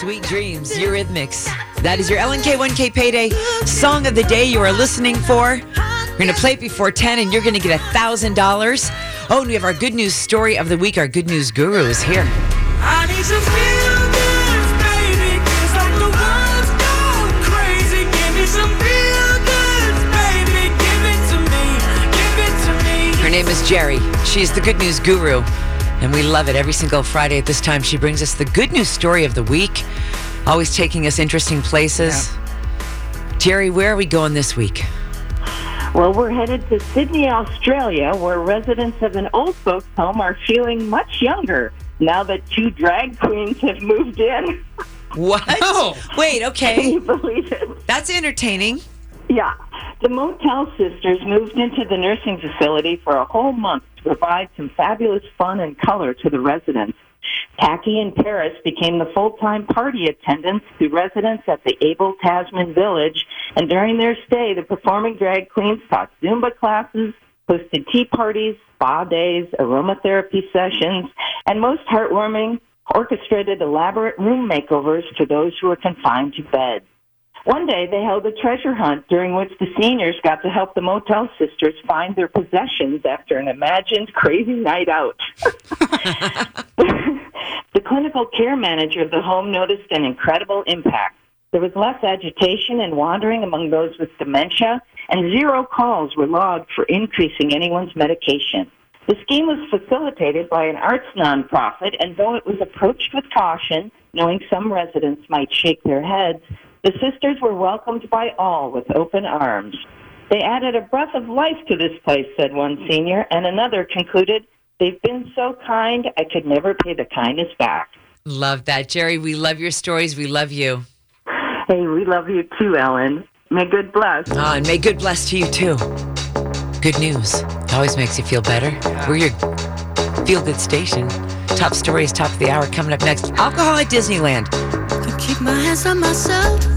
Sweet Dreams, Eurythmics. That is your LNK1K Payday song of the day you are listening for. We're going to play it before 10 and you're going to get $1,000. Oh, and we have our good news story of the week. Our good news guru is here. I need some feel goods, baby. It's like the world's crazy. Give me some feel goods, baby. Give it to me. Give it to me. Her name is Jerry. She is the good news guru. And we love it. Every single Friday at this time, she brings us the good news story of the week, always taking us interesting places. Jerry, where are we going this week? Well, we're headed to Sydney, Australia, where residents of an old folks' home are feeling much younger now that two drag queens have moved in. What? No. Wait, Can okay. you believe it? That's entertaining. Yeah. The Motel Sisters moved into the nursing facility for a whole month to provide some fabulous fun and color to the residents. Tacky and Paris became the full-time party attendants to residents at the Abel Tasman Village, and during their stay, the performing drag queens taught Zumba classes, hosted tea parties, spa days, aromatherapy sessions, and most heartwarming, orchestrated elaborate room makeovers for those who were confined to bed. One day they held a treasure hunt during which the seniors got to help the Motel Sisters find their possessions after an imagined crazy night out. the clinical care manager of the home noticed an incredible impact. There was less agitation and wandering among those with dementia, and zero calls were logged for increasing anyone's medication. The scheme was facilitated by an arts nonprofit, and though it was approached with caution, knowing some residents might shake their heads, the sisters were welcomed by all with open arms. They added a breath of life to this place, said one senior, and another concluded, They've been so kind, I could never pay the kindness back. Love that. Jerry, we love your stories. We love you. Hey, we love you too, Ellen. May good bless. Oh, and may good bless to you too. Good news. It always makes you feel better. We're your feel good station. Top stories, top of the hour coming up next. Alcohol at Disneyland. Can keep my hands on myself.